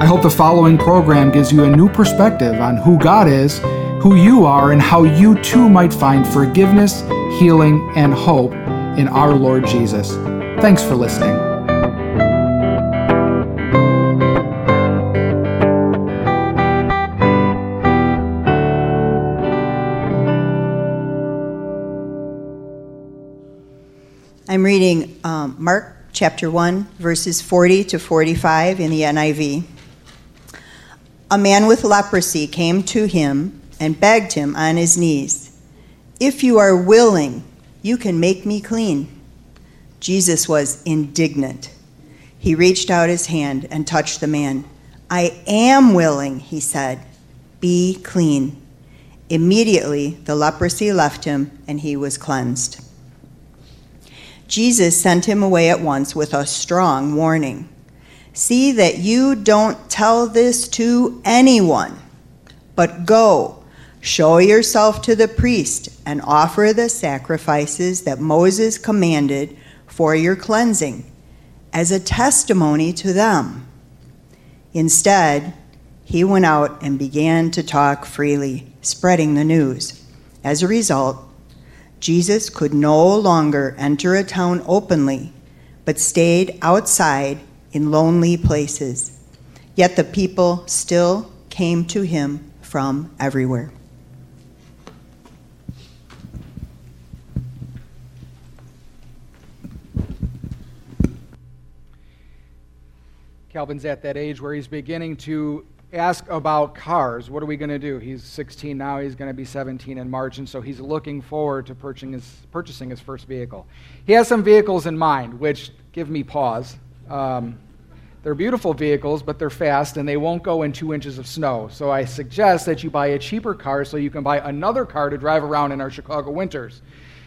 I hope the following program gives you a new perspective on who God is, who you are, and how you too might find forgiveness, healing, and hope in our Lord Jesus. Thanks for listening. I'm reading um, Mark chapter 1, verses 40 to 45 in the NIV. A man with leprosy came to him and begged him on his knees, If you are willing, you can make me clean. Jesus was indignant. He reached out his hand and touched the man. I am willing, he said. Be clean. Immediately, the leprosy left him and he was cleansed. Jesus sent him away at once with a strong warning. See that you don't tell this to anyone, but go, show yourself to the priest, and offer the sacrifices that Moses commanded for your cleansing as a testimony to them. Instead, he went out and began to talk freely, spreading the news. As a result, Jesus could no longer enter a town openly, but stayed outside in lonely places. Yet the people still came to him from everywhere. Calvin's at that age where he's beginning to ask about cars. What are we going to do? He's 16 now, he's going to be 17 in March, and so he's looking forward to purchasing his, purchasing his first vehicle. He has some vehicles in mind, which give me pause. Um, they're beautiful vehicles, but they're fast and they won't go in two inches of snow. So I suggest that you buy a cheaper car so you can buy another car to drive around in our Chicago winters.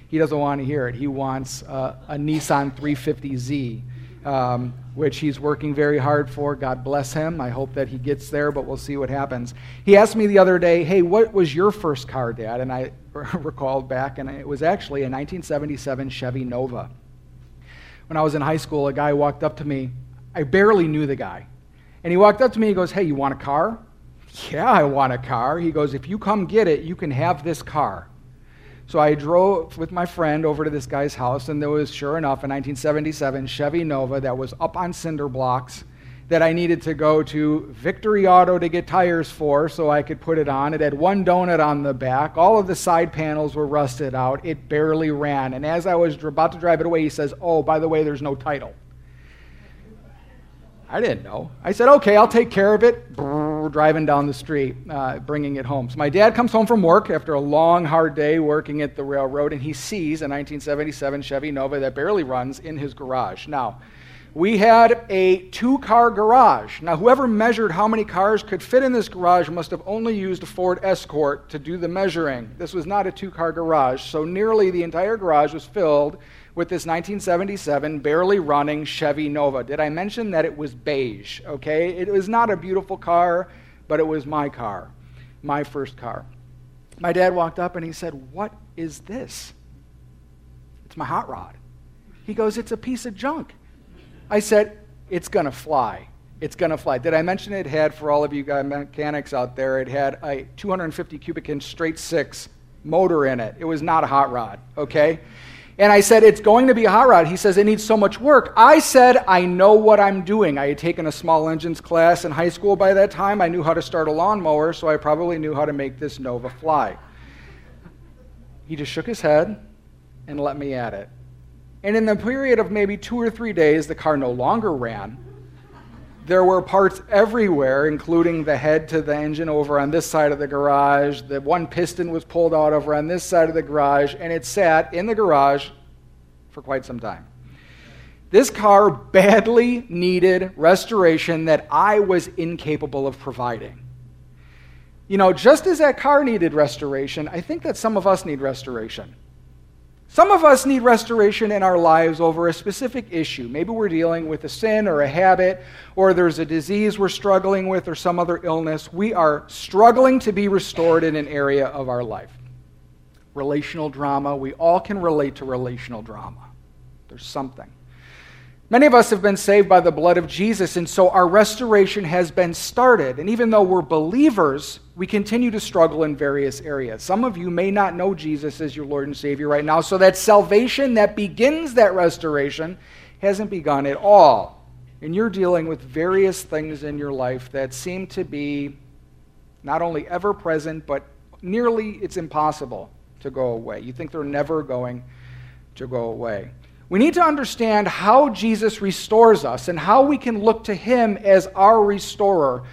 He doesn't want to hear it. He wants uh, a Nissan 350Z, um, which he's working very hard for. God bless him. I hope that he gets there, but we'll see what happens. He asked me the other day, Hey, what was your first car, Dad? And I recalled back, and it was actually a 1977 Chevy Nova. When I was in high school, a guy walked up to me I barely knew the guy. And he walked up to me and he goes, Hey, you want a car? Yeah, I want a car. He goes, If you come get it, you can have this car. So I drove with my friend over to this guy's house, and there was, sure enough, a 1977 Chevy Nova that was up on cinder blocks that I needed to go to Victory Auto to get tires for so I could put it on. It had one donut on the back. All of the side panels were rusted out. It barely ran. And as I was about to drive it away, he says, Oh, by the way, there's no title. I didn't know. I said, okay, I'll take care of it. Brrr, driving down the street, uh, bringing it home. So my dad comes home from work after a long, hard day working at the railroad, and he sees a 1977 Chevy Nova that barely runs in his garage. Now, we had a two car garage. Now, whoever measured how many cars could fit in this garage must have only used a Ford Escort to do the measuring. This was not a two car garage, so nearly the entire garage was filled with this 1977 barely running Chevy Nova. Did I mention that it was beige? Okay, it was not a beautiful car, but it was my car, my first car. My dad walked up and he said, What is this? It's my hot rod. He goes, It's a piece of junk. I said, It's going to fly. It's going to fly. Did I mention it had, for all of you mechanics out there, it had a 250 cubic inch straight six motor in it. It was not a hot rod, okay? And I said, It's going to be a hot rod. He says, It needs so much work. I said, I know what I'm doing. I had taken a small engines class in high school by that time. I knew how to start a lawnmower, so I probably knew how to make this Nova fly. He just shook his head and let me at it. And in the period of maybe two or three days, the car no longer ran. There were parts everywhere, including the head to the engine over on this side of the garage. The one piston was pulled out over on this side of the garage, and it sat in the garage for quite some time. This car badly needed restoration that I was incapable of providing. You know, just as that car needed restoration, I think that some of us need restoration. Some of us need restoration in our lives over a specific issue. Maybe we're dealing with a sin or a habit, or there's a disease we're struggling with, or some other illness. We are struggling to be restored in an area of our life. Relational drama, we all can relate to relational drama. There's something. Many of us have been saved by the blood of Jesus, and so our restoration has been started. And even though we're believers, we continue to struggle in various areas. Some of you may not know Jesus as your Lord and Savior right now, so that salvation that begins that restoration hasn't begun at all. And you're dealing with various things in your life that seem to be not only ever present, but nearly it's impossible to go away. You think they're never going to go away. We need to understand how Jesus restores us and how we can look to him as our restorer.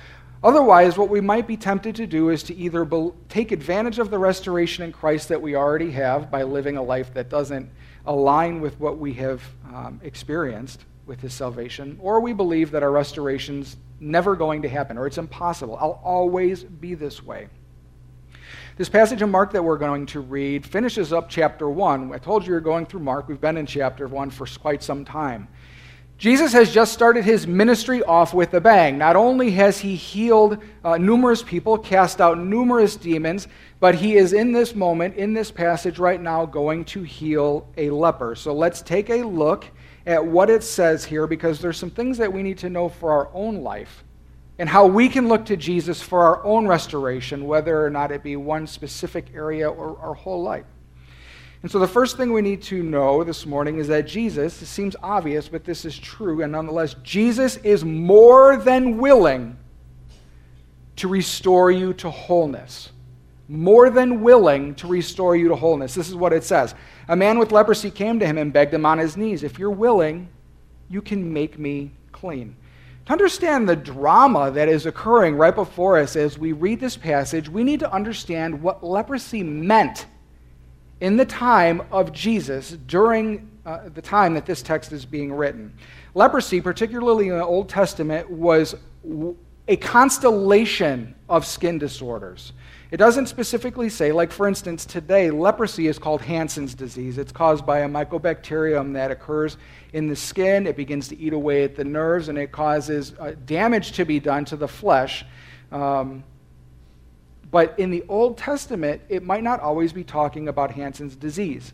Otherwise, what we might be tempted to do is to either be- take advantage of the restoration in Christ that we already have by living a life that doesn't align with what we have um, experienced with his salvation, or we believe that our restoration's never going to happen, or it's impossible. I'll always be this way. This passage in Mark that we're going to read finishes up chapter 1. I told you we are going through Mark. We've been in chapter 1 for quite some time. Jesus has just started his ministry off with a bang. Not only has he healed uh, numerous people, cast out numerous demons, but he is in this moment, in this passage right now, going to heal a leper. So let's take a look at what it says here because there's some things that we need to know for our own life and how we can look to Jesus for our own restoration, whether or not it be one specific area or our whole life. And so, the first thing we need to know this morning is that Jesus, it seems obvious, but this is true, and nonetheless, Jesus is more than willing to restore you to wholeness. More than willing to restore you to wholeness. This is what it says. A man with leprosy came to him and begged him on his knees, If you're willing, you can make me clean. To understand the drama that is occurring right before us as we read this passage, we need to understand what leprosy meant in the time of Jesus during uh, the time that this text is being written. Leprosy, particularly in the Old Testament, was a constellation of skin disorders. It doesn't specifically say, like for instance, today, leprosy is called Hansen's disease. It's caused by a mycobacterium that occurs in the skin. It begins to eat away at the nerves and it causes uh, damage to be done to the flesh. Um, but in the Old Testament, it might not always be talking about Hansen's disease.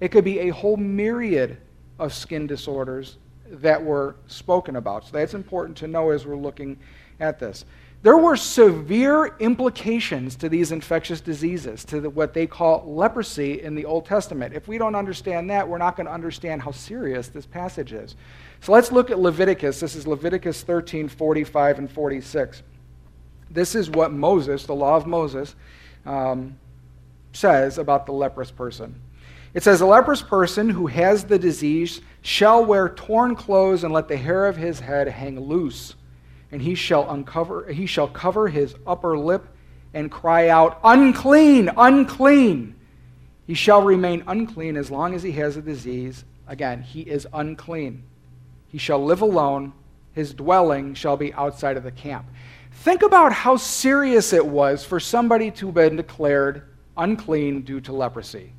It could be a whole myriad of skin disorders that were spoken about. So that's important to know as we're looking at this. There were severe implications to these infectious diseases, to the, what they call leprosy in the Old Testament. If we don't understand that, we're not going to understand how serious this passage is. So let's look at Leviticus. This is Leviticus 13, 45, and 46. This is what Moses, the law of Moses, um, says about the leprous person. It says, A leprous person who has the disease shall wear torn clothes and let the hair of his head hang loose and he shall uncover he shall cover his upper lip and cry out unclean unclean he shall remain unclean as long as he has a disease. Again he is unclean. He shall live alone. His dwelling shall be outside of the camp think about how serious it was for somebody to have been declared unclean due to leprosy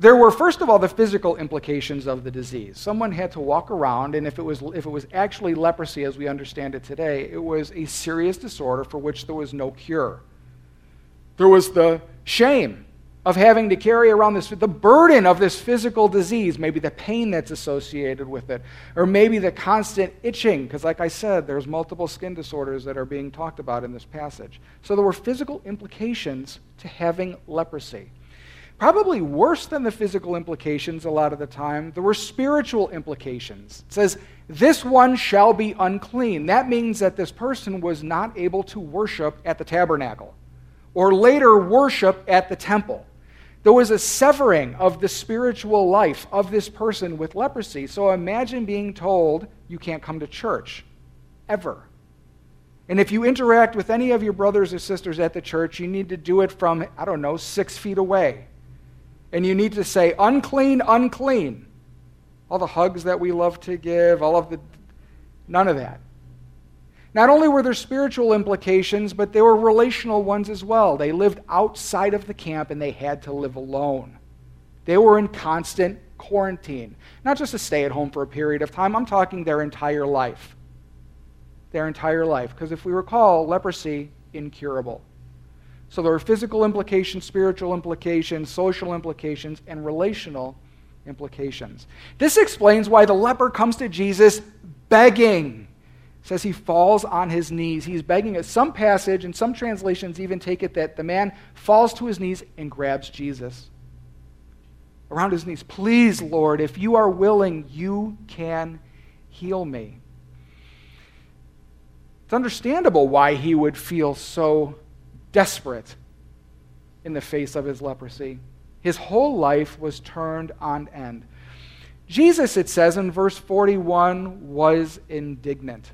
there were, first of all, the physical implications of the disease. Someone had to walk around, and if it, was, if it was actually leprosy as we understand it today, it was a serious disorder for which there was no cure. There was the shame of having to carry around this, the burden of this physical disease, maybe the pain that's associated with it, or maybe the constant itching, because, like I said, there's multiple skin disorders that are being talked about in this passage. So there were physical implications to having leprosy. Probably worse than the physical implications a lot of the time, there were spiritual implications. It says, This one shall be unclean. That means that this person was not able to worship at the tabernacle or later worship at the temple. There was a severing of the spiritual life of this person with leprosy. So imagine being told you can't come to church ever. And if you interact with any of your brothers or sisters at the church, you need to do it from, I don't know, six feet away and you need to say, unclean, unclean. All the hugs that we love to give, all of the, none of that. Not only were there spiritual implications, but there were relational ones as well. They lived outside of the camp and they had to live alone. They were in constant quarantine. Not just to stay at home for a period of time, I'm talking their entire life. Their entire life. Because if we recall, leprosy, incurable. So there were physical implications, spiritual implications, social implications, and relational implications. This explains why the leper comes to Jesus begging. Says he falls on his knees. He's begging. At some passage and some translations even take it that the man falls to his knees and grabs Jesus around his knees. Please, Lord, if you are willing, you can heal me. It's understandable why he would feel so desperate in the face of his leprosy. His whole life was turned on end. Jesus, it says in verse 41, was indignant.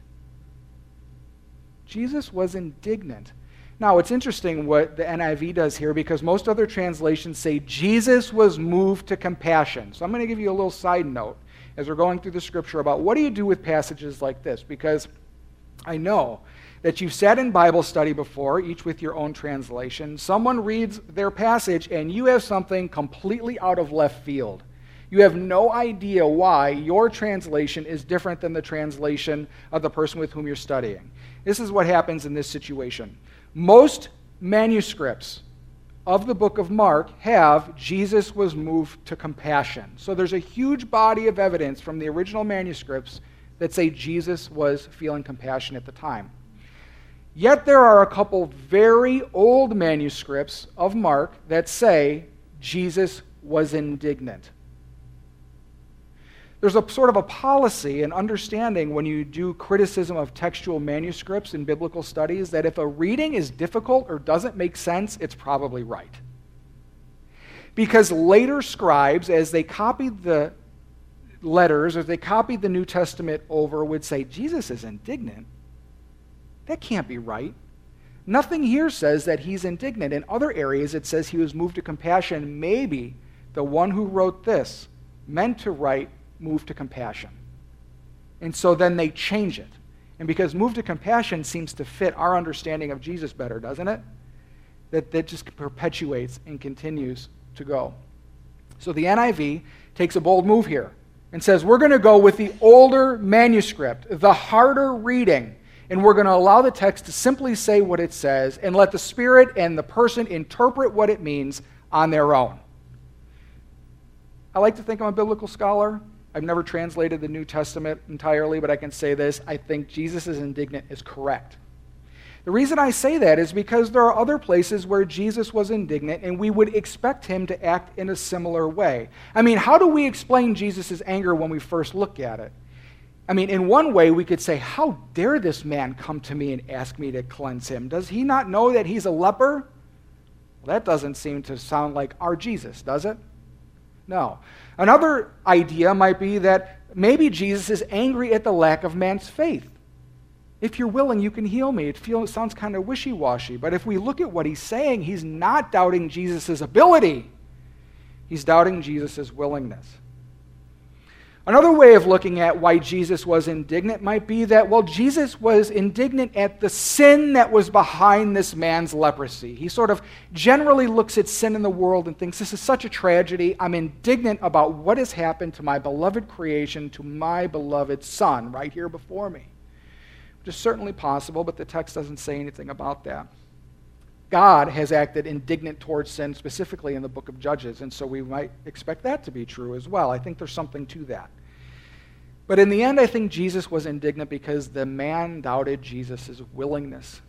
Jesus was indignant. Now, it's interesting what the NIV does here because most other translations say Jesus was moved to compassion. So I'm going to give you a little side note as we're going through the scripture about what do you do with passages like this because I know that you've sat in Bible study before, each with your own translation. Someone reads their passage, and you have something completely out of left field. You have no idea why your translation is different than the translation of the person with whom you're studying. This is what happens in this situation. Most manuscripts of the book of Mark have Jesus was moved to compassion. So there's a huge body of evidence from the original manuscripts that say Jesus was feeling compassion at the time. Yet there are a couple very old manuscripts of Mark that say Jesus was indignant. There's a sort of a policy and understanding when you do criticism of textual manuscripts in biblical studies that if a reading is difficult or doesn't make sense, it's probably right. Because later scribes, as they copied the letters, as they copied the New Testament over, would say, Jesus is indignant. That can't be right. Nothing here says that he's indignant. In other areas, it says he was moved to compassion. Maybe the one who wrote this meant to write moved to compassion. And so then they change it. And because move to compassion seems to fit our understanding of Jesus better, doesn't it? That, that just perpetuates and continues to go. So the NIV takes a bold move here and says, we're going to go with the older manuscript, the harder reading and we're going to allow the text to simply say what it says and let the Spirit and the person interpret what it means on their own. I like to think I'm a biblical scholar. I've never translated the New Testament entirely, but I can say this I think Jesus is indignant is correct. The reason I say that is because there are other places where Jesus was indignant and we would expect him to act in a similar way. I mean, how do we explain Jesus' anger when we first look at it? I mean, in one way, we could say, How dare this man come to me and ask me to cleanse him? Does he not know that he's a leper? Well, that doesn't seem to sound like our Jesus, does it? No. Another idea might be that maybe Jesus is angry at the lack of man's faith. If you're willing, you can heal me. It, feels, it sounds kind of wishy washy. But if we look at what he's saying, he's not doubting Jesus' ability, he's doubting Jesus' willingness. Another way of looking at why Jesus was indignant might be that, well, Jesus was indignant at the sin that was behind this man's leprosy. He sort of generally looks at sin in the world and thinks, this is such a tragedy. I'm indignant about what has happened to my beloved creation, to my beloved son, right here before me. Which is certainly possible, but the text doesn't say anything about that. God has acted indignant towards sin, specifically in the book of Judges, and so we might expect that to be true as well. I think there's something to that. But in the end, I think Jesus was indignant because the man doubted Jesus' willingness.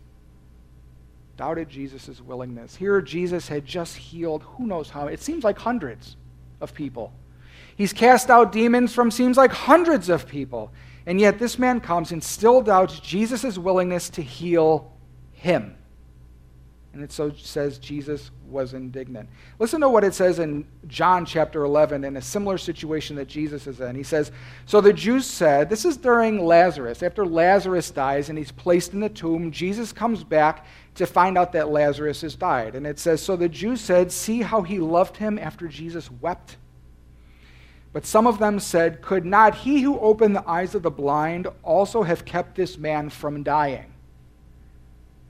Doubted Jesus' willingness. Here, Jesus had just healed who knows how, it seems like hundreds of people. He's cast out demons from seems like hundreds of people. And yet, this man comes and still doubts Jesus' willingness to heal him. And it so says Jesus was indignant. Listen to what it says in John chapter 11 in a similar situation that Jesus is in. He says, So the Jews said, This is during Lazarus. After Lazarus dies and he's placed in the tomb, Jesus comes back to find out that Lazarus has died. And it says, So the Jews said, See how he loved him after Jesus wept. But some of them said, Could not he who opened the eyes of the blind also have kept this man from dying?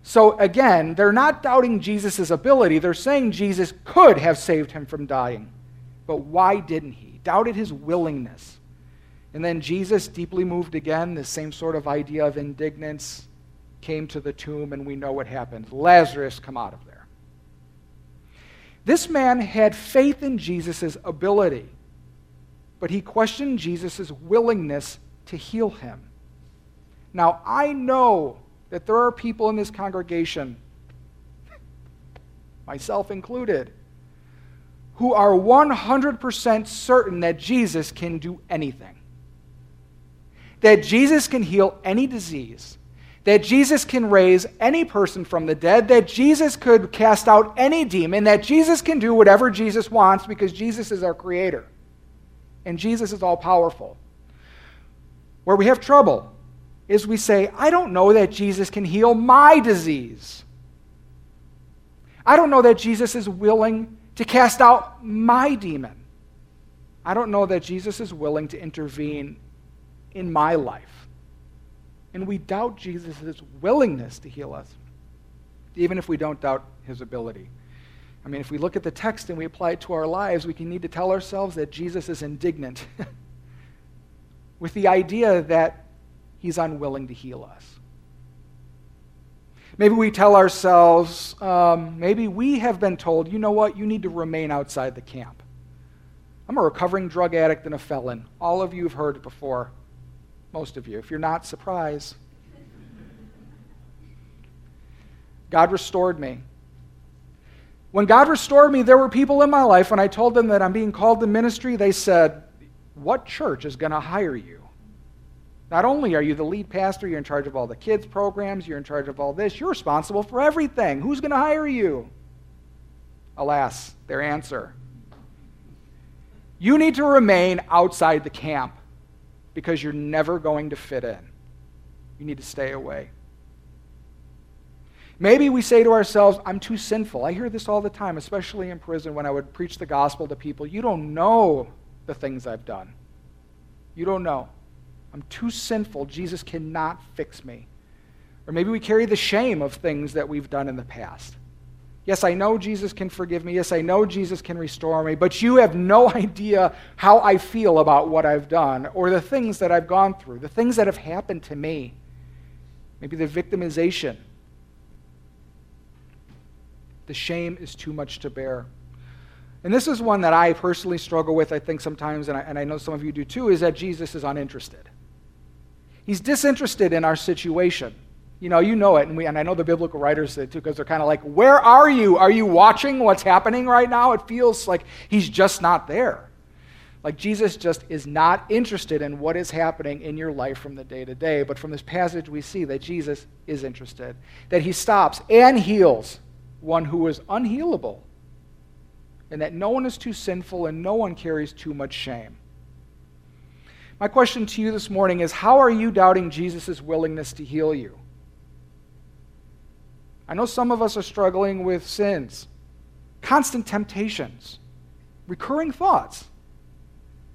So again, they're not doubting Jesus' ability. They're saying Jesus could have saved him from dying. But why didn't he? Doubted his willingness. And then Jesus, deeply moved again, the same sort of idea of indignance, came to the tomb, and we know what happened. Lazarus come out of there. This man had faith in Jesus' ability but he questioned Jesus' willingness to heal him. Now, I know that there are people in this congregation, myself included, who are 100% certain that Jesus can do anything. That Jesus can heal any disease. That Jesus can raise any person from the dead. That Jesus could cast out any demon. That Jesus can do whatever Jesus wants because Jesus is our creator and Jesus is all powerful. Where we have trouble is we say, I don't know that Jesus can heal my disease. I don't know that Jesus is willing to cast out my demon. I don't know that Jesus is willing to intervene in my life. And we doubt Jesus' willingness to heal us, even if we don't doubt his ability. I mean, if we look at the text and we apply it to our lives, we can need to tell ourselves that Jesus is indignant with the idea that he's unwilling to heal us. Maybe we tell ourselves, um, maybe we have been told, you know what, you need to remain outside the camp. I'm a recovering drug addict and a felon. All of you have heard it before. Most of you. If you're not, surprise. God restored me. When God restored me, there were people in my life, when I told them that I'm being called to ministry, they said, What church is going to hire you? Not only are you the lead pastor, you're in charge of all the kids' programs, you're in charge of all this, you're responsible for everything. Who's going to hire you? Alas, their answer you need to remain outside the camp because you're never going to fit in. You need to stay away. Maybe we say to ourselves, I'm too sinful. I hear this all the time, especially in prison when I would preach the gospel to people. You don't know the things I've done. You don't know. I'm too sinful. Jesus cannot fix me. Or maybe we carry the shame of things that we've done in the past. Yes, I know Jesus can forgive me. Yes, I know Jesus can restore me. But you have no idea how I feel about what I've done or the things that I've gone through, the things that have happened to me. Maybe the victimization the shame is too much to bear. And this is one that I personally struggle with, I think, sometimes, and I, and I know some of you do too, is that Jesus is uninterested. He's disinterested in our situation. You know, you know it, and, we, and I know the biblical writers say too, because they're kind of like, Where are you? Are you watching what's happening right now? It feels like he's just not there. Like Jesus just is not interested in what is happening in your life from the day to day. But from this passage, we see that Jesus is interested, that he stops and heals one who is unhealable, and that no one is too sinful and no one carries too much shame. My question to you this morning is how are you doubting Jesus' willingness to heal you? I know some of us are struggling with sins, constant temptations, recurring thoughts,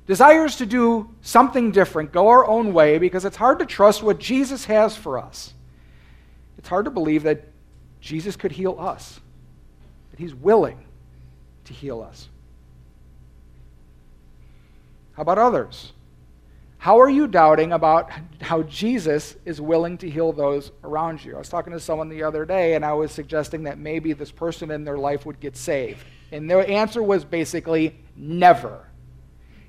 desires to do something different, go our own way, because it's hard to trust what Jesus has for us. It's hard to believe that Jesus could heal us, that he's willing to heal us. How about others? How are you doubting about how Jesus is willing to heal those around you? I was talking to someone the other day, and I was suggesting that maybe this person in their life would get saved. And their answer was basically never.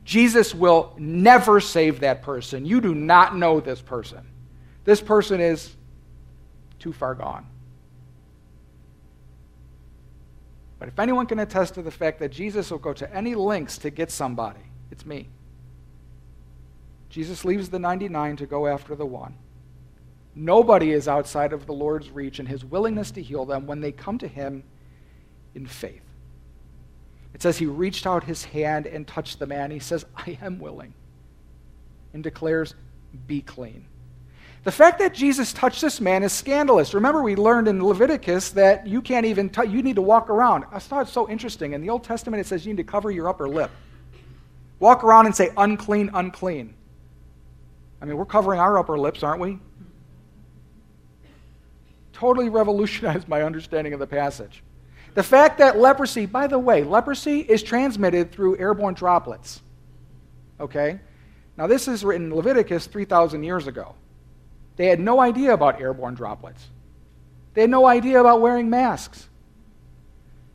Jesus will never save that person. You do not know this person. This person is too far gone. But if anyone can attest to the fact that Jesus will go to any lengths to get somebody, it's me. Jesus leaves the 99 to go after the one. Nobody is outside of the Lord's reach and his willingness to heal them when they come to him in faith. It says he reached out his hand and touched the man. He says, I am willing, and declares, Be clean. The fact that Jesus touched this man is scandalous. Remember, we learned in Leviticus that you can't even, t- you need to walk around. I thought it's so interesting. In the Old Testament, it says you need to cover your upper lip. Walk around and say, unclean, unclean. I mean, we're covering our upper lips, aren't we? Totally revolutionized my understanding of the passage. The fact that leprosy, by the way, leprosy is transmitted through airborne droplets. Okay? Now, this is written in Leviticus 3,000 years ago. They had no idea about airborne droplets, they had no idea about wearing masks.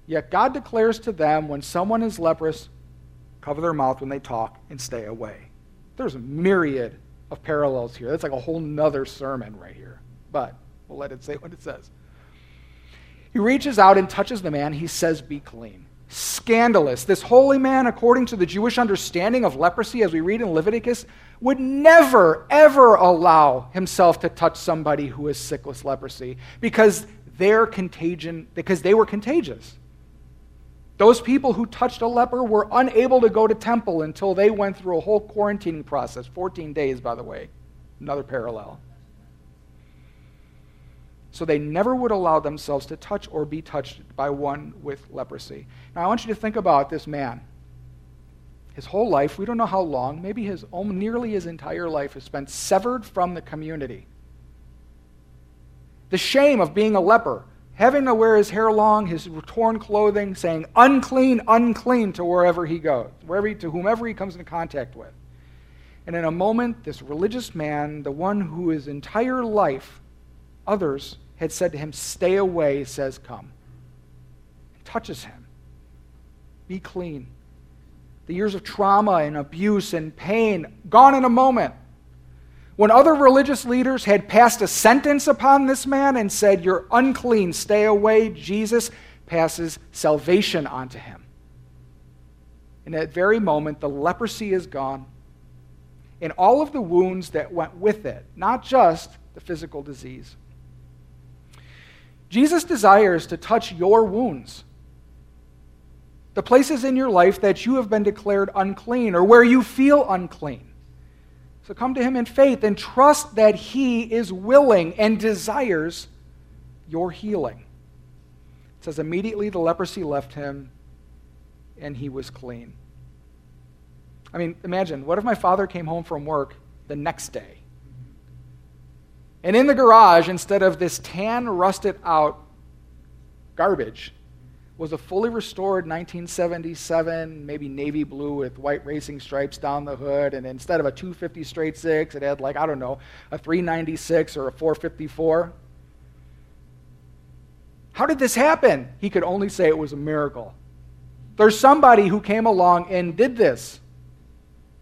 Yet God declares to them when someone is leprous, cover their mouth when they talk and stay away. There's a myriad of parallels here. That's like a whole nother sermon right here. But we'll let it say what it says. He reaches out and touches the man. He says, Be clean. Scandalous. This holy man, according to the Jewish understanding of leprosy, as we read in Leviticus, would never, ever allow himself to touch somebody who is sick with leprosy because their contagion, because they were contagious. Those people who touched a leper were unable to go to temple until they went through a whole quarantining process 14 days, by the way. Another parallel. So they never would allow themselves to touch or be touched by one with leprosy. Now, I want you to think about this man. His whole life, we don't know how long, maybe his nearly his entire life is spent severed from the community. The shame of being a leper, having to wear his hair long, his torn clothing, saying unclean, unclean to wherever he goes, wherever he, to whomever he comes in contact with. And in a moment, this religious man, the one who his entire life others had said to him, Stay away, says, Come. And touches him. Be clean. The years of trauma and abuse and pain gone in a moment. When other religious leaders had passed a sentence upon this man and said, You're unclean, stay away, Jesus passes salvation onto him. In that very moment, the leprosy is gone, and all of the wounds that went with it, not just the physical disease. Jesus desires to touch your wounds, the places in your life that you have been declared unclean or where you feel unclean. So come to him in faith and trust that he is willing and desires your healing. It says, immediately the leprosy left him and he was clean. I mean, imagine, what if my father came home from work the next day? And in the garage, instead of this tan, rusted out garbage, was a fully restored 1977, maybe navy blue with white racing stripes down the hood. And instead of a 250 straight six, it had like, I don't know, a 396 or a 454. How did this happen? He could only say it was a miracle. There's somebody who came along and did this.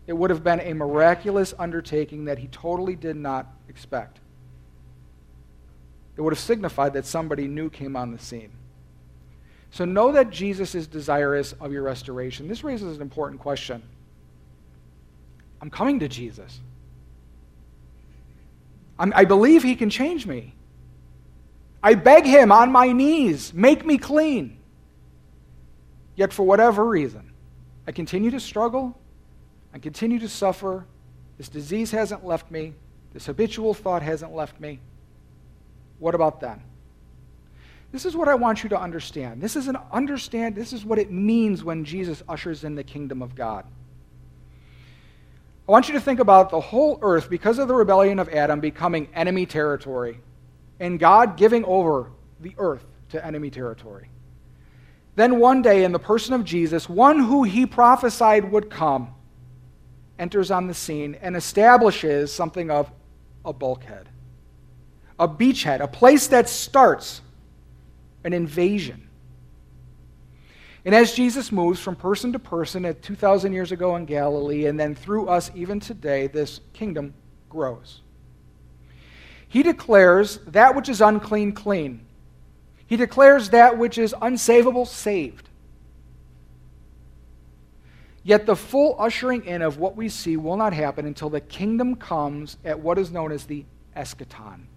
It would have been a miraculous undertaking that he totally did not expect. It would have signified that somebody new came on the scene. So know that Jesus is desirous of your restoration. This raises an important question. I'm coming to Jesus. I'm, i believe he can change me. I beg him on my knees, make me clean. Yet, for whatever reason, I continue to struggle. I continue to suffer. This disease hasn't left me. This habitual thought hasn't left me. What about then? This is what I want you to understand. This is an understand this is what it means when Jesus ushers in the kingdom of God. I want you to think about the whole earth because of the rebellion of Adam becoming enemy territory and God giving over the earth to enemy territory. Then one day in the person of Jesus, one who he prophesied would come enters on the scene and establishes something of a bulkhead. A beachhead, a place that starts an invasion. And as Jesus moves from person to person at 2,000 years ago in Galilee and then through us even today, this kingdom grows. He declares that which is unclean, clean. He declares that which is unsavable, saved. Yet the full ushering in of what we see will not happen until the kingdom comes at what is known as the eschaton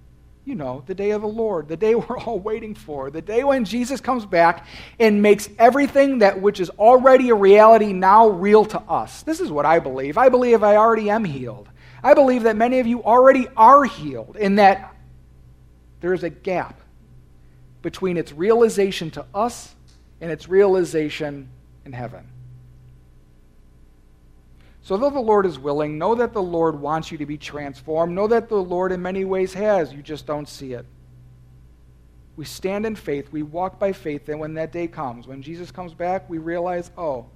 you know, the day of the Lord, the day we're all waiting for, the day when Jesus comes back and makes everything that which is already a reality now real to us. This is what I believe. I believe I already am healed. I believe that many of you already are healed, in that there is a gap between its realization to us and its realization in heaven. So, though the Lord is willing, know that the Lord wants you to be transformed. Know that the Lord, in many ways, has. You just don't see it. We stand in faith. We walk by faith. And when that day comes, when Jesus comes back, we realize, oh,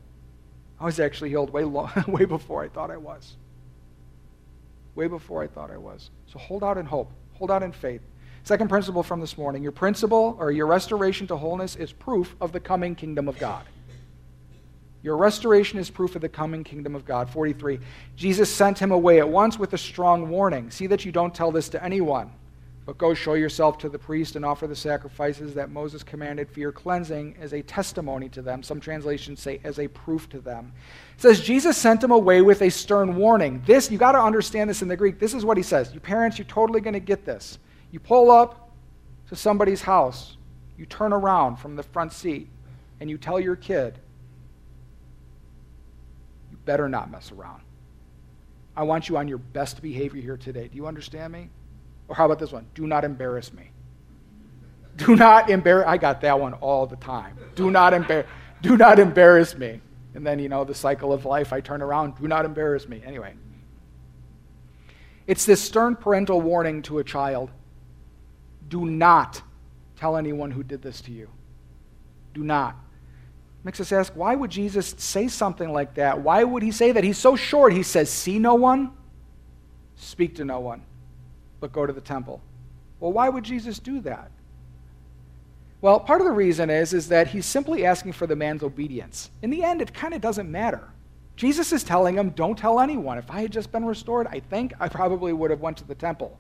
I was actually healed way, long, way before I thought I was. Way before I thought I was. So hold out in hope. Hold out in faith. Second principle from this morning your principle or your restoration to wholeness is proof of the coming kingdom of God. Your restoration is proof of the coming kingdom of God. 43. Jesus sent him away at once with a strong warning See that you don't tell this to anyone, but go show yourself to the priest and offer the sacrifices that Moses commanded for your cleansing as a testimony to them. Some translations say as a proof to them. It says Jesus sent him away with a stern warning. This, you got to understand this in the Greek. This is what he says. You parents, you're totally going to get this. You pull up to somebody's house, you turn around from the front seat, and you tell your kid, better not mess around. I want you on your best behavior here today. Do you understand me? Or how about this one? Do not embarrass me. Do not embarrass I got that one all the time. Do not embarrass do not embarrass me. And then, you know, the cycle of life, I turn around, do not embarrass me. Anyway. It's this stern parental warning to a child. Do not tell anyone who did this to you. Do not makes us ask why would Jesus say something like that? Why would he say that? He's so short. He says, See no one, speak to no one, but go to the temple. Well, why would Jesus do that? Well, part of the reason is, is that he's simply asking for the man's obedience. In the end, it kind of doesn't matter. Jesus is telling him, don't tell anyone. If I had just been restored, I think I probably would have went to the temple.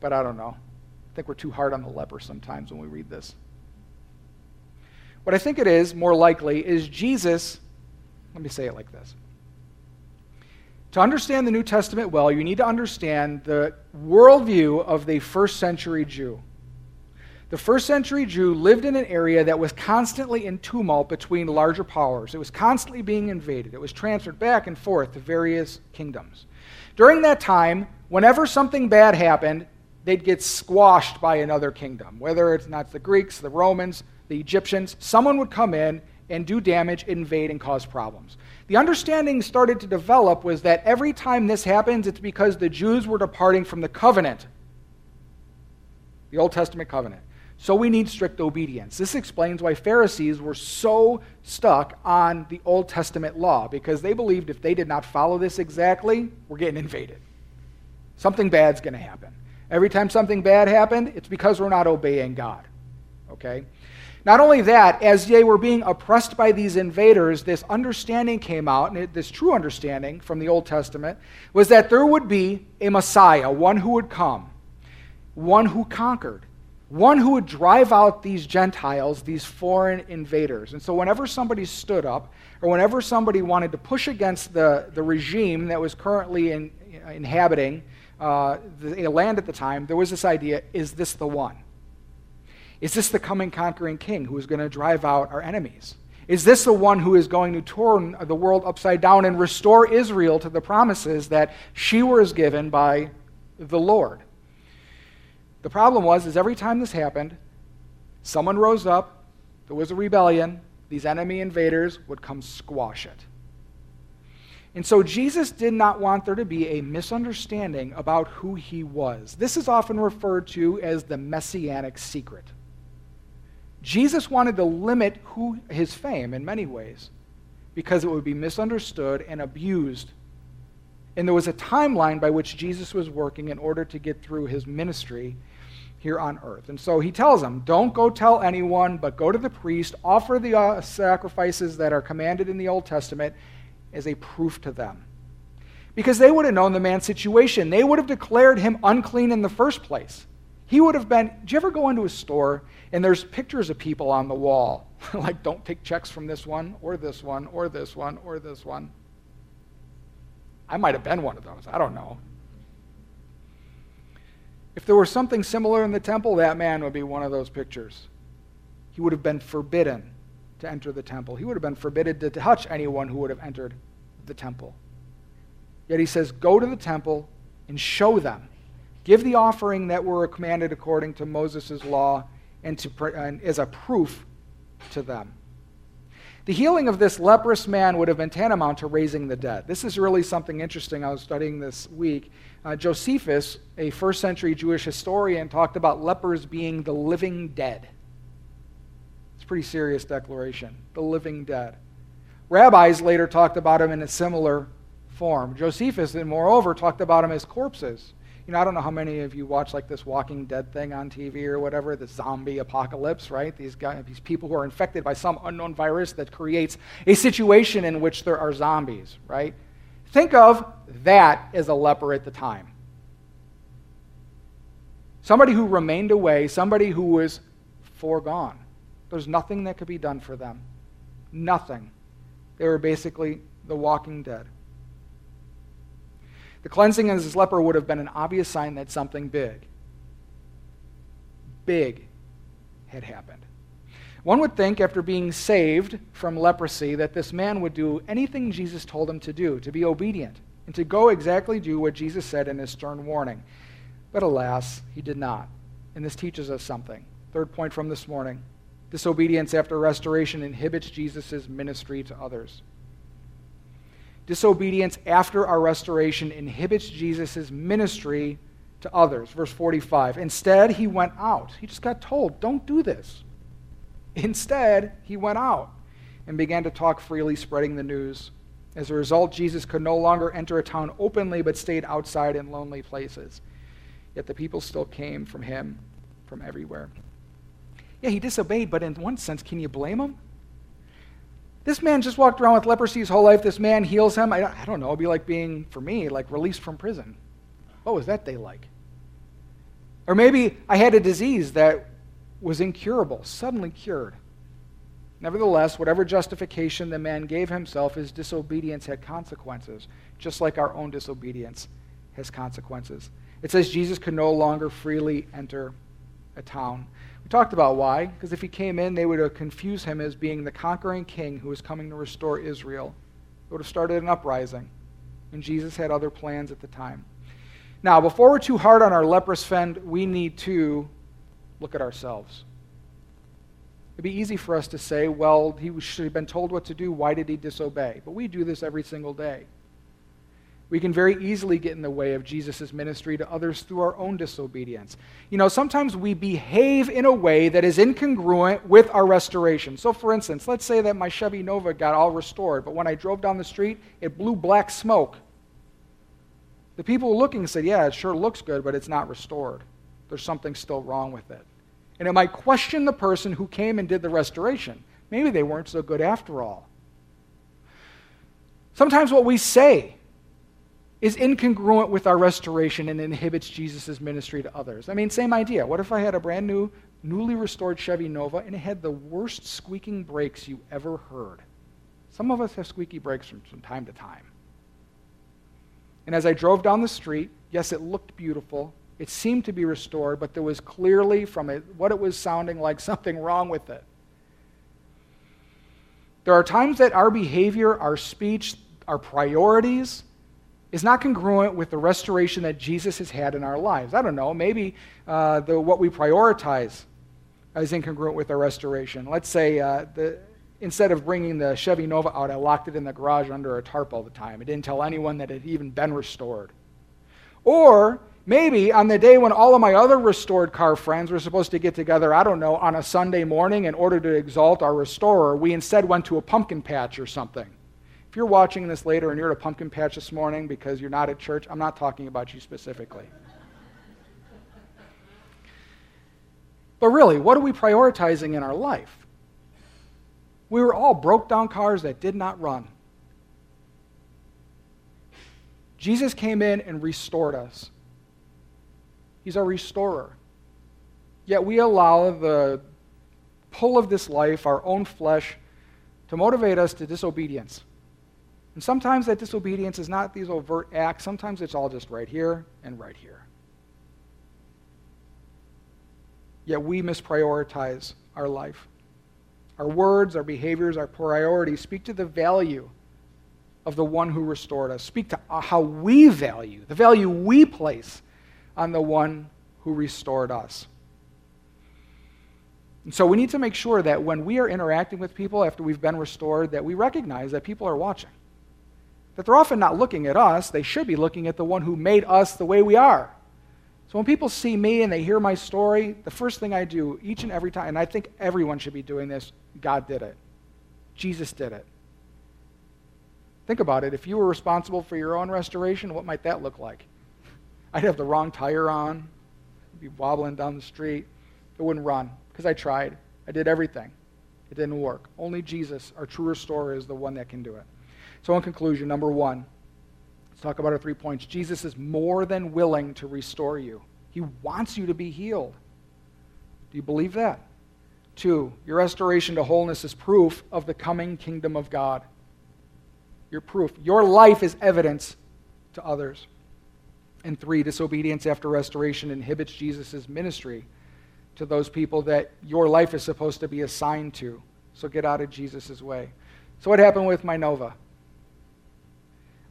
But I don't know. I think we're too hard on the leper sometimes when we read this. What I think it is, more likely, is Jesus. Let me say it like this. To understand the New Testament well, you need to understand the worldview of the first century Jew. The first century Jew lived in an area that was constantly in tumult between larger powers. It was constantly being invaded, it was transferred back and forth to various kingdoms. During that time, whenever something bad happened, they'd get squashed by another kingdom, whether it's not the Greeks, the Romans, the Egyptians, someone would come in and do damage, invade, and cause problems. The understanding started to develop was that every time this happens, it's because the Jews were departing from the covenant, the Old Testament covenant. So we need strict obedience. This explains why Pharisees were so stuck on the Old Testament law, because they believed if they did not follow this exactly, we're getting invaded. Something bad's going to happen. Every time something bad happened, it's because we're not obeying God. Okay? Not only that, as they were being oppressed by these invaders, this understanding came out, and this true understanding from the Old Testament was that there would be a Messiah, one who would come, one who conquered, one who would drive out these Gentiles, these foreign invaders. And so, whenever somebody stood up, or whenever somebody wanted to push against the, the regime that was currently in, inhabiting uh, the land at the time, there was this idea is this the one? Is this the coming conquering king who is going to drive out our enemies? Is this the one who is going to turn the world upside down and restore Israel to the promises that she was given by the Lord? The problem was is every time this happened, someone rose up, there was a rebellion, these enemy invaders would come squash it. And so Jesus did not want there to be a misunderstanding about who he was. This is often referred to as the messianic secret. Jesus wanted to limit who, his fame in many ways because it would be misunderstood and abused. And there was a timeline by which Jesus was working in order to get through his ministry here on earth. And so he tells them, Don't go tell anyone, but go to the priest, offer the uh, sacrifices that are commanded in the Old Testament as a proof to them. Because they would have known the man's situation. They would have declared him unclean in the first place. He would have been. Do you ever go into a store and there's pictures of people on the wall? like, don't take checks from this one, or this one, or this one, or this one. I might have been one of those. I don't know. If there were something similar in the temple, that man would be one of those pictures. He would have been forbidden to enter the temple. He would have been forbidden to touch anyone who would have entered the temple. Yet he says, Go to the temple and show them Give the offering that were commanded according to Moses' law and, to, and as a proof to them. The healing of this leprous man would have been tantamount to raising the dead. This is really something interesting I was studying this week. Uh, Josephus, a first century Jewish historian, talked about lepers being the living dead. It's a pretty serious declaration. The living dead. Rabbis later talked about him in a similar form. Josephus, and moreover, talked about him as corpses. You know, I don't know how many of you watch like this Walking Dead thing on TV or whatever, the zombie apocalypse, right? These guys, these people who are infected by some unknown virus that creates a situation in which there are zombies, right? Think of that as a leper at the time. Somebody who remained away, somebody who was foregone. There's nothing that could be done for them. Nothing. They were basically the walking dead. The cleansing of this leper would have been an obvious sign that something big, big, had happened. One would think, after being saved from leprosy, that this man would do anything Jesus told him to do, to be obedient, and to go exactly do what Jesus said in his stern warning. But alas, he did not. And this teaches us something. Third point from this morning disobedience after restoration inhibits Jesus' ministry to others. Disobedience after our restoration inhibits Jesus' ministry to others. Verse 45. Instead, he went out. He just got told, don't do this. Instead, he went out and began to talk freely, spreading the news. As a result, Jesus could no longer enter a town openly, but stayed outside in lonely places. Yet the people still came from him from everywhere. Yeah, he disobeyed, but in one sense, can you blame him? This man just walked around with leprosy his whole life. This man heals him. I, I don't know. It'd be like being, for me, like released from prison. What was that day like? Or maybe I had a disease that was incurable, suddenly cured. Nevertheless, whatever justification the man gave himself, his disobedience had consequences, just like our own disobedience has consequences. It says Jesus could no longer freely enter a town talked about why, because if he came in, they would have confused him as being the conquering king who was coming to restore Israel. It would have started an uprising. And Jesus had other plans at the time. Now, before we're too hard on our leprous friend, we need to look at ourselves. It'd be easy for us to say, well, he should have been told what to do. Why did he disobey? But we do this every single day. We can very easily get in the way of Jesus' ministry to others through our own disobedience. You know, sometimes we behave in a way that is incongruent with our restoration. So, for instance, let's say that my Chevy Nova got all restored, but when I drove down the street, it blew black smoke. The people looking said, Yeah, it sure looks good, but it's not restored. There's something still wrong with it. And it might question the person who came and did the restoration. Maybe they weren't so good after all. Sometimes what we say is incongruent with our restoration and inhibits Jesus' ministry to others. I mean, same idea. What if I had a brand new, newly restored Chevy Nova and it had the worst squeaking brakes you ever heard? Some of us have squeaky brakes from, from time to time. And as I drove down the street, yes, it looked beautiful. It seemed to be restored, but there was clearly, from it, what it was sounding like, something wrong with it. There are times that our behavior, our speech, our priorities, is not congruent with the restoration that Jesus has had in our lives. I don't know, maybe uh, the, what we prioritize is incongruent with our restoration. Let's say uh, the, instead of bringing the Chevy Nova out, I locked it in the garage under a tarp all the time. I didn't tell anyone that it had even been restored. Or maybe on the day when all of my other restored car friends were supposed to get together, I don't know, on a Sunday morning in order to exalt our restorer, we instead went to a pumpkin patch or something. If you're watching this later and you're at a pumpkin patch this morning because you're not at church, I'm not talking about you specifically. But really, what are we prioritizing in our life? We were all broke down cars that did not run. Jesus came in and restored us. He's our restorer. Yet we allow the pull of this life, our own flesh, to motivate us to disobedience. And sometimes that disobedience is not these overt acts, sometimes it's all just right here and right here. Yet we misprioritize our life. Our words, our behaviors, our priorities speak to the value of the one who restored us, speak to how we value, the value we place on the one who restored us. And so we need to make sure that when we are interacting with people after we've been restored, that we recognize that people are watching. That they're often not looking at us, they should be looking at the one who made us the way we are. So when people see me and they hear my story, the first thing I do each and every time, and I think everyone should be doing this, God did it. Jesus did it. Think about it. If you were responsible for your own restoration, what might that look like? I'd have the wrong tire on, I'd be wobbling down the street. It wouldn't run because I tried. I did everything. It didn't work. Only Jesus, our true restorer, is the one that can do it. So, in conclusion, number one, let's talk about our three points. Jesus is more than willing to restore you, He wants you to be healed. Do you believe that? Two, your restoration to wholeness is proof of the coming kingdom of God. Your proof. Your life is evidence to others. And three, disobedience after restoration inhibits Jesus' ministry to those people that your life is supposed to be assigned to. So get out of Jesus' way. So, what happened with my Nova?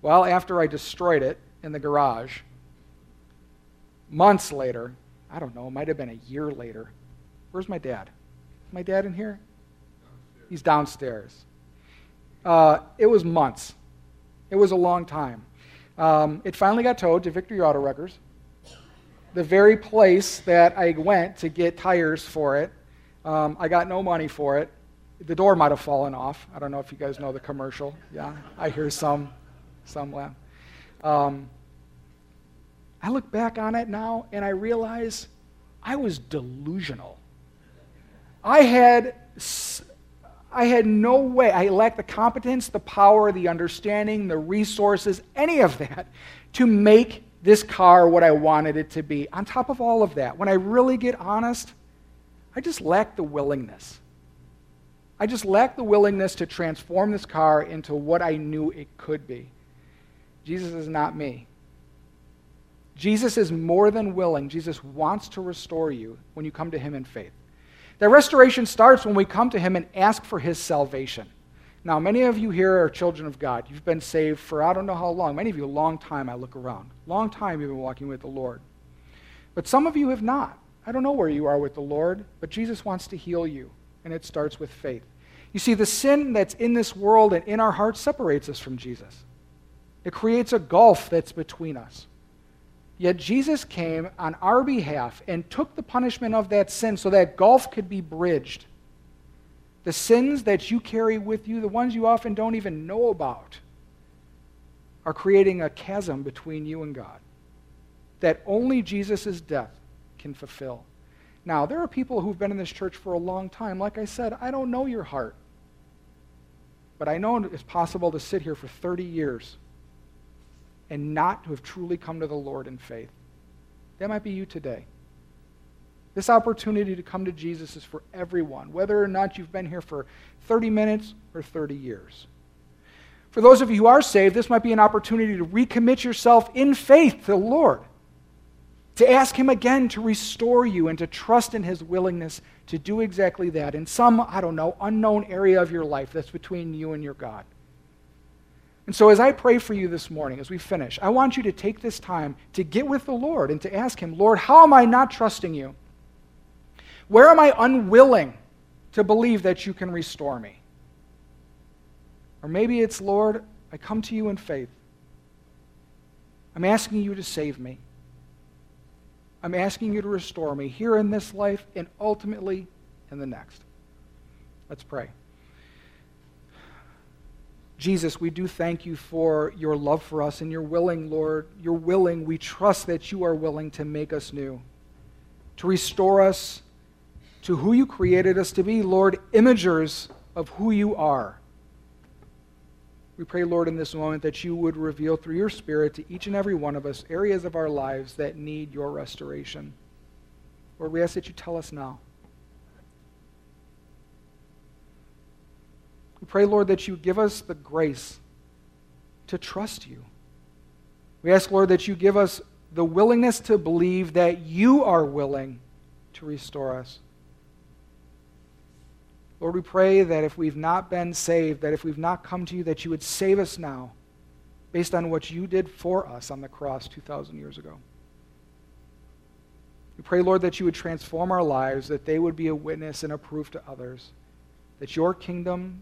Well, after I destroyed it in the garage, months later, I don't know, it might have been a year later. Where's my dad? Is my dad in here? Downstairs. He's downstairs. Uh, it was months. It was a long time. Um, it finally got towed to Victory Auto Wreckers, the very place that I went to get tires for it. Um, I got no money for it. The door might have fallen off. I don't know if you guys know the commercial. Yeah, I hear some, some laugh. Um, I look back on it now and I realize I was delusional. I had I had no way, I lacked the competence, the power, the understanding, the resources, any of that to make this car what I wanted it to be. On top of all of that, when I really get honest, I just lacked the willingness. I just lacked the willingness to transform this car into what I knew it could be. Jesus is not me. Jesus is more than willing. Jesus wants to restore you when you come to him in faith. That restoration starts when we come to Him and ask for His salvation. Now, many of you here are children of God. You've been saved for I don't know how long. Many of you, a long time, I look around. Long time you've been walking with the Lord. But some of you have not. I don't know where you are with the Lord, but Jesus wants to heal you, and it starts with faith. You see, the sin that's in this world and in our hearts separates us from Jesus. It creates a gulf that's between us. Yet Jesus came on our behalf and took the punishment of that sin so that gulf could be bridged. The sins that you carry with you, the ones you often don't even know about, are creating a chasm between you and God that only Jesus' death can fulfill. Now, there are people who've been in this church for a long time. Like I said, I don't know your heart. But I know it's possible to sit here for 30 years and not to have truly come to the Lord in faith. That might be you today. This opportunity to come to Jesus is for everyone, whether or not you've been here for 30 minutes or 30 years. For those of you who are saved, this might be an opportunity to recommit yourself in faith to the Lord, to ask Him again to restore you and to trust in His willingness to do exactly that in some, I don't know, unknown area of your life that's between you and your God. And so, as I pray for you this morning, as we finish, I want you to take this time to get with the Lord and to ask Him, Lord, how am I not trusting you? Where am I unwilling to believe that you can restore me? Or maybe it's, Lord, I come to you in faith. I'm asking you to save me. I'm asking you to restore me here in this life and ultimately in the next. Let's pray. Jesus, we do thank you for your love for us and you're willing, Lord. You're willing. We trust that you are willing to make us new, to restore us to who you created us to be, Lord, imagers of who you are. We pray, Lord, in this moment that you would reveal through your Spirit to each and every one of us areas of our lives that need your restoration. Lord, we ask that you tell us now. We pray, Lord, that you give us the grace to trust you. We ask, Lord, that you give us the willingness to believe that you are willing to restore us. Lord, we pray that if we've not been saved, that if we've not come to you, that you would save us now based on what you did for us on the cross 2,000 years ago. We pray, Lord, that you would transform our lives, that they would be a witness and a proof to others, that your kingdom